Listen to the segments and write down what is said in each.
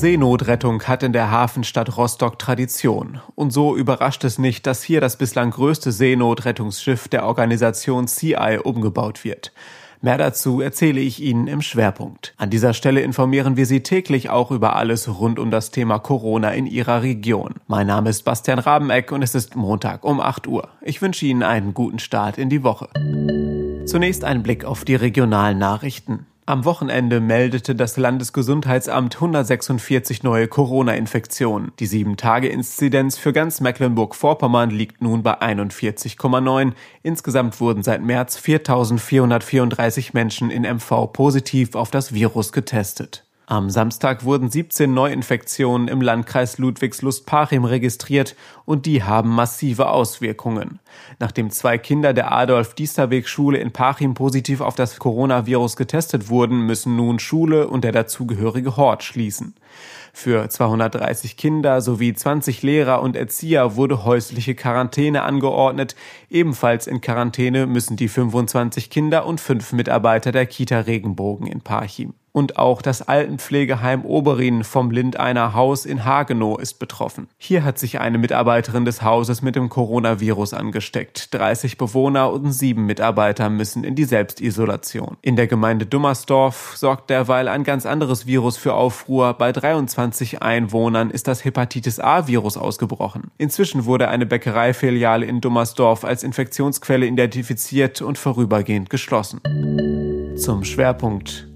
Seenotrettung hat in der Hafenstadt Rostock Tradition. Und so überrascht es nicht, dass hier das bislang größte Seenotrettungsschiff der Organisation CI umgebaut wird. Mehr dazu erzähle ich Ihnen im Schwerpunkt. An dieser Stelle informieren wir Sie täglich auch über alles rund um das Thema Corona in Ihrer Region. Mein Name ist Bastian Rabeneck und es ist Montag um 8 Uhr. Ich wünsche Ihnen einen guten Start in die Woche. Zunächst ein Blick auf die regionalen Nachrichten. Am Wochenende meldete das Landesgesundheitsamt 146 neue Corona-Infektionen. Die 7-Tage-Inzidenz für ganz Mecklenburg-Vorpommern liegt nun bei 41,9. Insgesamt wurden seit März 4.434 Menschen in MV positiv auf das Virus getestet. Am Samstag wurden 17 Neuinfektionen im Landkreis Ludwigslust-Parchim registriert und die haben massive Auswirkungen. Nachdem zwei Kinder der Adolf-Diesterweg-Schule in Parchim positiv auf das Coronavirus getestet wurden, müssen nun Schule und der dazugehörige Hort schließen. Für 230 Kinder sowie 20 Lehrer und Erzieher wurde häusliche Quarantäne angeordnet. Ebenfalls in Quarantäne müssen die 25 Kinder und fünf Mitarbeiter der Kita Regenbogen in Parchim. Und auch das Altenpflegeheim Oberin vom Lindeiner Haus in Hagenow ist betroffen. Hier hat sich eine Mitarbeiterin des Hauses mit dem Coronavirus angesteckt. 30 Bewohner und sieben Mitarbeiter müssen in die Selbstisolation. In der Gemeinde Dummersdorf sorgt derweil ein ganz anderes Virus für Aufruhr. Bei 23 Einwohnern ist das Hepatitis A-Virus ausgebrochen. Inzwischen wurde eine Bäckereifiliale in Dummersdorf als Infektionsquelle identifiziert und vorübergehend geschlossen. Zum Schwerpunkt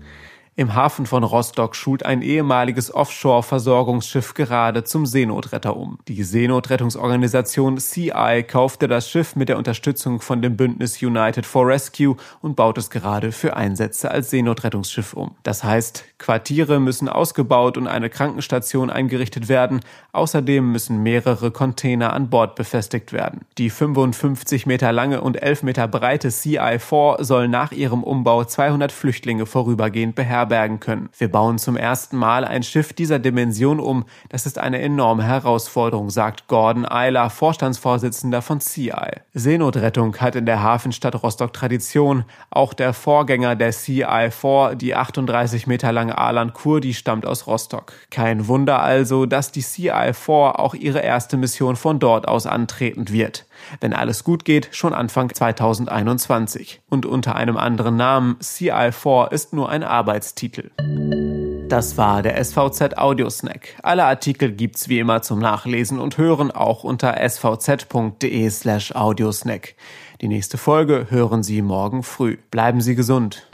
im Hafen von Rostock schult ein ehemaliges Offshore-Versorgungsschiff gerade zum Seenotretter um. Die Seenotrettungsorganisation CI kaufte das Schiff mit der Unterstützung von dem Bündnis United for Rescue und baut es gerade für Einsätze als Seenotrettungsschiff um. Das heißt, Quartiere müssen ausgebaut und eine Krankenstation eingerichtet werden. Außerdem müssen mehrere Container an Bord befestigt werden. Die 55 Meter lange und 11 Meter breite CI-4 soll nach ihrem Umbau 200 Flüchtlinge vorübergehend beherbergen beherbergen können. Wir bauen zum ersten Mal ein Schiff dieser Dimension um. Das ist eine enorme Herausforderung, sagt Gordon Eiler, Vorstandsvorsitzender von CI. Seenotrettung hat in der Hafenstadt Rostock Tradition. Auch der Vorgänger der CI-4, die 38 Meter lange Alan Kurdi, stammt aus Rostock. Kein Wunder also, dass die CI-4 auch ihre erste Mission von dort aus antreten wird wenn alles gut geht, schon Anfang 2021. Und unter einem anderen Namen, CI4 ist nur ein Arbeitstitel. Das war der SVZ Audiosnack. Alle Artikel gibt's wie immer zum Nachlesen und Hören auch unter svz.de slash audiosnack. Die nächste Folge hören Sie morgen früh. Bleiben Sie gesund.